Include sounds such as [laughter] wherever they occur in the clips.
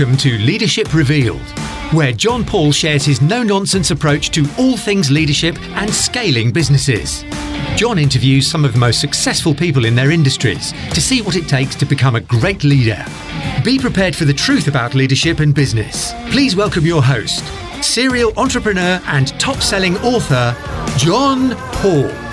Welcome to Leadership Revealed, where John Paul shares his no nonsense approach to all things leadership and scaling businesses. John interviews some of the most successful people in their industries to see what it takes to become a great leader. Be prepared for the truth about leadership and business. Please welcome your host, serial entrepreneur and top selling author, John Paul.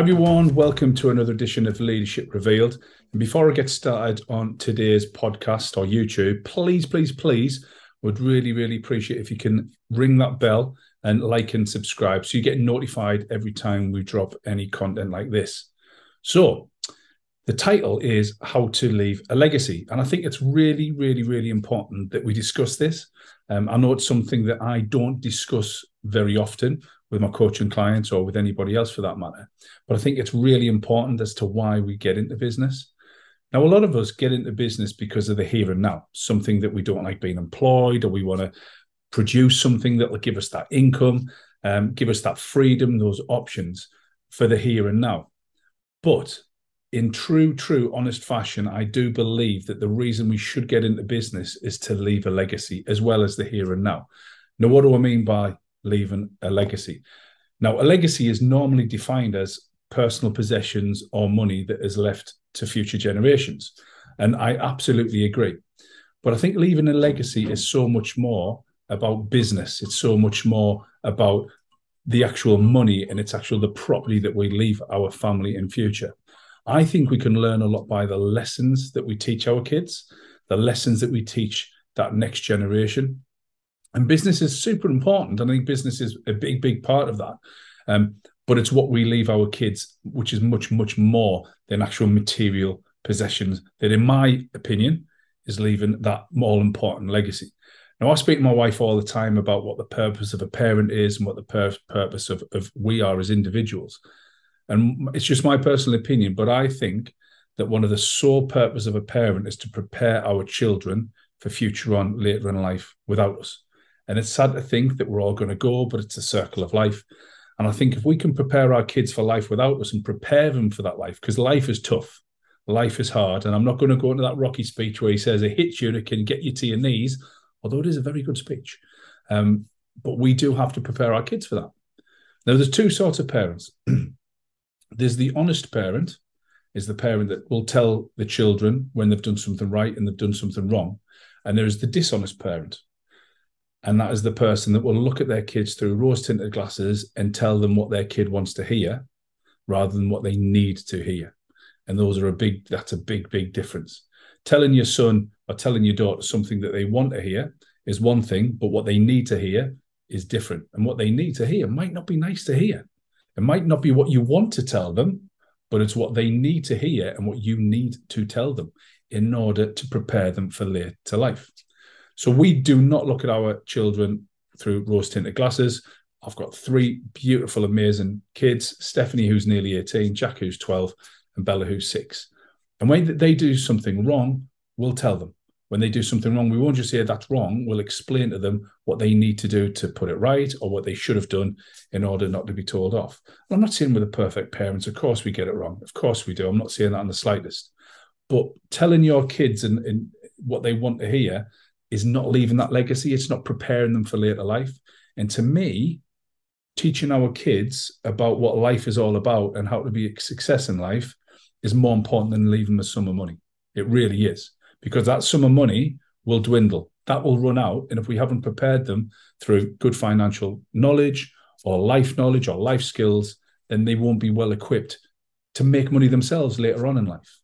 Everyone, welcome to another edition of Leadership Revealed. And before I get started on today's podcast or YouTube, please, please, please, would really, really appreciate if you can ring that bell and like and subscribe so you get notified every time we drop any content like this. So, the title is How to Leave a Legacy. And I think it's really, really, really important that we discuss this. Um, I know it's something that I don't discuss very often with my coaching clients or with anybody else for that matter. But I think it's really important as to why we get into business. Now, a lot of us get into business because of the here and now, something that we don't like being employed, or we want to produce something that will give us that income, um, give us that freedom, those options for the here and now. But in true, true, honest fashion, I do believe that the reason we should get into business is to leave a legacy as well as the here and now. Now, what do I mean by leaving a legacy? Now, a legacy is normally defined as personal possessions or money that is left to future generations. And I absolutely agree. But I think leaving a legacy is so much more about business. It's so much more about the actual money and it's actually the property that we leave our family in future. I think we can learn a lot by the lessons that we teach our kids, the lessons that we teach that next generation. And business is super important. I think business is a big, big part of that. Um, but it's what we leave our kids, which is much, much more than actual material possessions, that, in my opinion, is leaving that more important legacy. Now, I speak to my wife all the time about what the purpose of a parent is and what the pur- purpose of, of we are as individuals. And it's just my personal opinion, but I think that one of the sole purpose of a parent is to prepare our children for future on later in life without us. And it's sad to think that we're all going to go, but it's a circle of life. And I think if we can prepare our kids for life without us and prepare them for that life, because life is tough, life is hard. And I'm not going to go into that Rocky speech where he says it hits you and it can get you to your knees, although it is a very good speech. Um, but we do have to prepare our kids for that. Now, there's two sorts of parents. [clears throat] There's the honest parent, is the parent that will tell the children when they've done something right and they've done something wrong. And there is the dishonest parent. And that is the person that will look at their kids through rose tinted glasses and tell them what their kid wants to hear rather than what they need to hear. And those are a big, that's a big, big difference. Telling your son or telling your daughter something that they want to hear is one thing, but what they need to hear is different. And what they need to hear might not be nice to hear. It might not be what you want to tell them, but it's what they need to hear and what you need to tell them in order to prepare them for later life. So we do not look at our children through rose tinted glasses. I've got three beautiful, amazing kids Stephanie, who's nearly 18, Jack, who's 12, and Bella, who's six. And when they do something wrong, we'll tell them when they do something wrong, we won't just say that's wrong. We'll explain to them what they need to do to put it right or what they should have done in order not to be told off. And I'm not saying we're the perfect parents. Of course, we get it wrong. Of course, we do. I'm not saying that in the slightest. But telling your kids and, and what they want to hear is not leaving that legacy. It's not preparing them for later life. And to me, teaching our kids about what life is all about and how to be a success in life is more important than leaving them a sum of money. It really is because that sum of money will dwindle. That will run out. And if we haven't prepared them through good financial knowledge or life knowledge or life skills, then they won't be well equipped to make money themselves later on in life.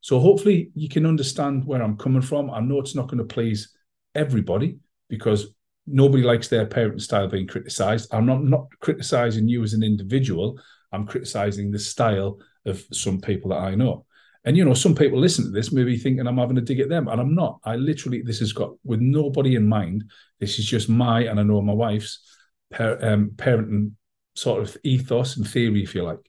So hopefully you can understand where I'm coming from. I know it's not going to please everybody because nobody likes their parenting style being criticized. I'm not not criticizing you as an individual. I'm criticizing the style of some people that I know. And you know, some people listen to this maybe thinking I'm having a dig at them, and I'm not. I literally, this has got with nobody in mind. This is just my and I know my wife's par- um, parenting sort of ethos and theory, if you like.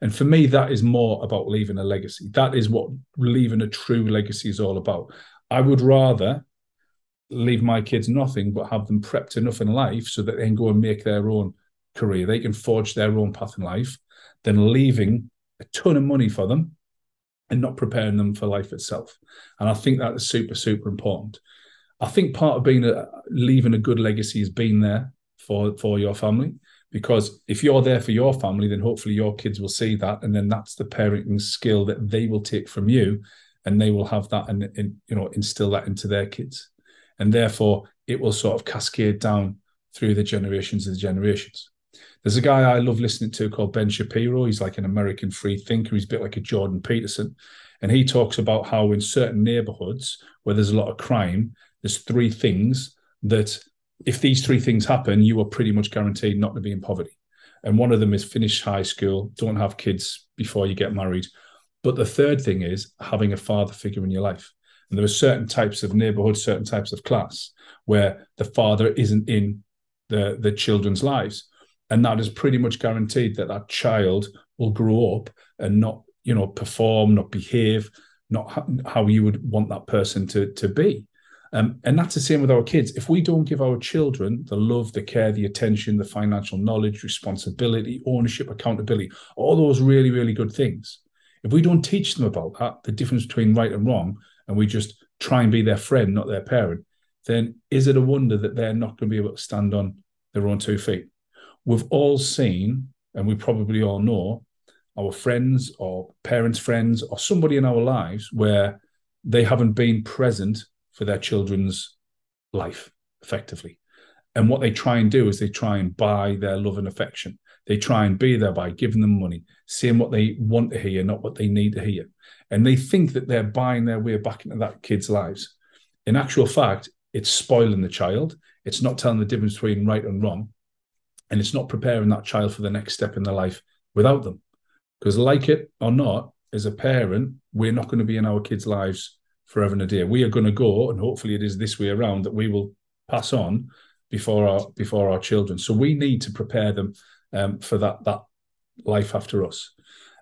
And for me, that is more about leaving a legacy. That is what leaving a true legacy is all about. I would rather leave my kids nothing, but have them prepped enough in life so that they can go and make their own career. They can forge their own path in life than leaving a ton of money for them and not preparing them for life itself. And I think that is super, super important. I think part of being a, leaving a good legacy is being there for for your family because if you're there for your family then hopefully your kids will see that and then that's the parenting skill that they will take from you and they will have that and, and you know instill that into their kids and therefore it will sort of cascade down through the generations of the generations there's a guy I love listening to called Ben Shapiro. He's like an American free thinker. He's a bit like a Jordan Peterson. And he talks about how in certain neighborhoods where there's a lot of crime, there's three things that if these three things happen, you are pretty much guaranteed not to be in poverty. And one of them is finish high school, don't have kids before you get married. But the third thing is having a father figure in your life. And there are certain types of neighborhood, certain types of class where the father isn't in the, the children's lives. And that is pretty much guaranteed that that child will grow up and not you know perform not behave not how you would want that person to to be. Um, and that's the same with our kids. If we don't give our children the love the care the attention the financial knowledge responsibility ownership accountability all those really really good things if we don't teach them about that the difference between right and wrong and we just try and be their friend not their parent then is it a wonder that they're not going to be able to stand on their own two feet we've all seen, and we probably all know, our friends or parents' friends or somebody in our lives where they haven't been present for their children's life effectively. And what they try and do is they try and buy their love and affection. They try and be there by giving them money, saying what they want to hear, not what they need to hear. And they think that they're buying their way back into that kid's lives. In actual fact, it's spoiling the child. It's not telling the difference between right and wrong and it's not preparing that child for the next step in their life without them. Because, like it or not, as a parent, we're not going to be in our kids' lives forever and a day. We are going to go, and hopefully, it is this way around that we will pass on before our before our children. So we need to prepare them um, for that that life after us.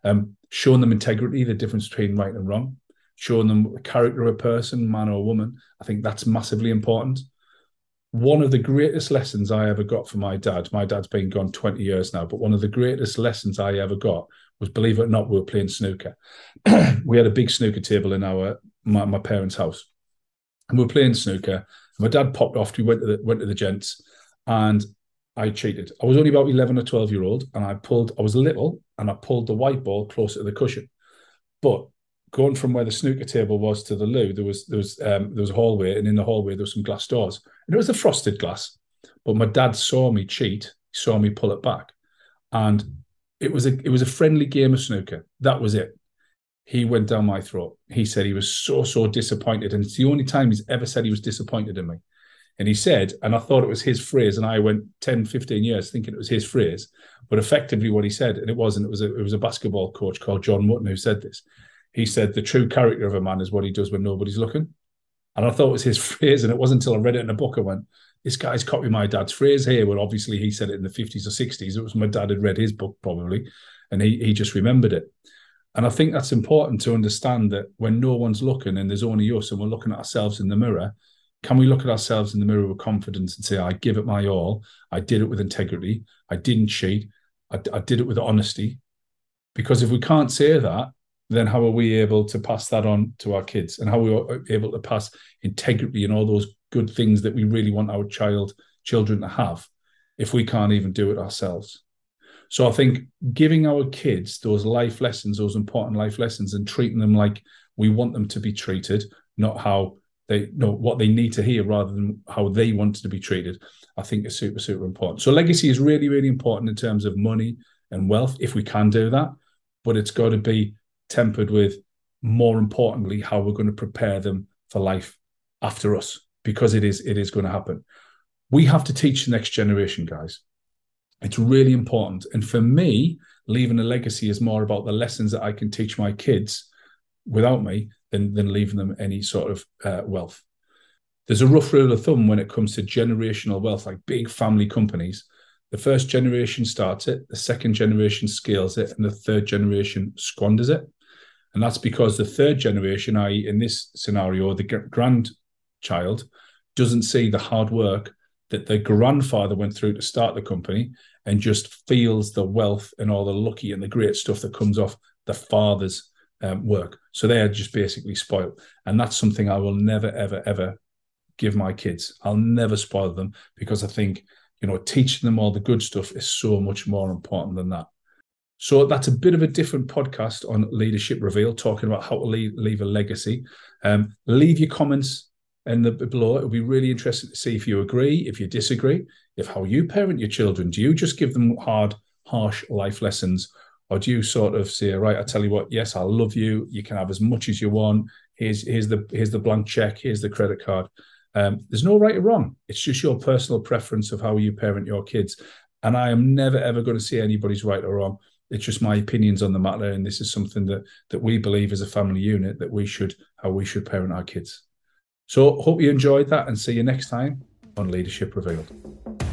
Um, showing them integrity, the difference between right and wrong, showing them the character of a person, man or woman. I think that's massively important one of the greatest lessons I ever got from my dad. My dad's been gone 20 years now, but one of the greatest lessons I ever got was believe it or not, we were playing snooker. [clears throat] we had a big snooker table in our my, my parents' house. And we were playing snooker. My dad popped off, we went to the went to the gents, and I cheated. I was only about 11 or 12 year old, and I pulled, I was little, and I pulled the white ball closer to the cushion. But going from where the snooker table was to the loo, there was there was um, there was a hallway, and in the hallway there was some glass doors and it was a frosted glass. But my dad saw me cheat, he saw me pull it back, and it was a it was a friendly game of snooker. That was it. He went down my throat. He said he was so so disappointed, and it's the only time he's ever said he was disappointed in me. And he said, and I thought it was his phrase, and I went 10, 15 years thinking it was his phrase, but effectively what he said, and it wasn't, it was a, it was a basketball coach called John Wooden who said this. He said, the true character of a man is what he does when nobody's looking. And I thought it was his [laughs] phrase. And it wasn't until I read it in a book I went, this guy's copying my dad's phrase here. Well, obviously he said it in the 50s or 60s. It was my dad had read his book probably, and he, he just remembered it. And I think that's important to understand that when no one's looking and there's only us and we're looking at ourselves in the mirror, can we look at ourselves in the mirror with confidence and say, I give it my all. I did it with integrity. I didn't cheat. I, I did it with honesty. Because if we can't say that, then how are we able to pass that on to our kids and how are we able to pass integrity and all those good things that we really want our child children to have if we can't even do it ourselves so i think giving our kids those life lessons those important life lessons and treating them like we want them to be treated not how they know what they need to hear rather than how they want to be treated i think is super super important. So legacy is really really important in terms of money and wealth if we can do that but it's got to be tempered with more importantly how we're going to prepare them for life after us because it is it is going to happen. We have to teach the next generation guys. It's really important. And for me leaving a legacy is more about the lessons that i can teach my kids without me than than leaving them any sort of uh, wealth. There's a rough rule of thumb when it comes to generational wealth like big family companies. The first generation starts it the second generation scales it and the third generation squanders it. And that's because the third generation, i.e., in this scenario, the grandchild doesn't see the hard work that the grandfather went through to start the company and just feels the wealth and all the lucky and the great stuff that comes off the father's um, work. So they are just basically spoiled. And that's something I will never, ever, ever give my kids. I'll never spoil them because I think, you know, teaching them all the good stuff is so much more important than that. So that's a bit of a different podcast on Leadership Reveal, talking about how to leave, leave a legacy. Um, leave your comments in the below. It'll be really interesting to see if you agree, if you disagree, if how you parent your children. Do you just give them hard, harsh life lessons, or do you sort of say, right, I tell you what, yes, I love you. You can have as much as you want. Here's here's the here's the blank check. Here's the credit card. Um, there's no right or wrong. It's just your personal preference of how you parent your kids. And I am never ever going to say anybody's right or wrong. It's just my opinions on the matter, and this is something that that we believe as a family unit that we should how we should parent our kids. So hope you enjoyed that, and see you next time on Leadership Revealed.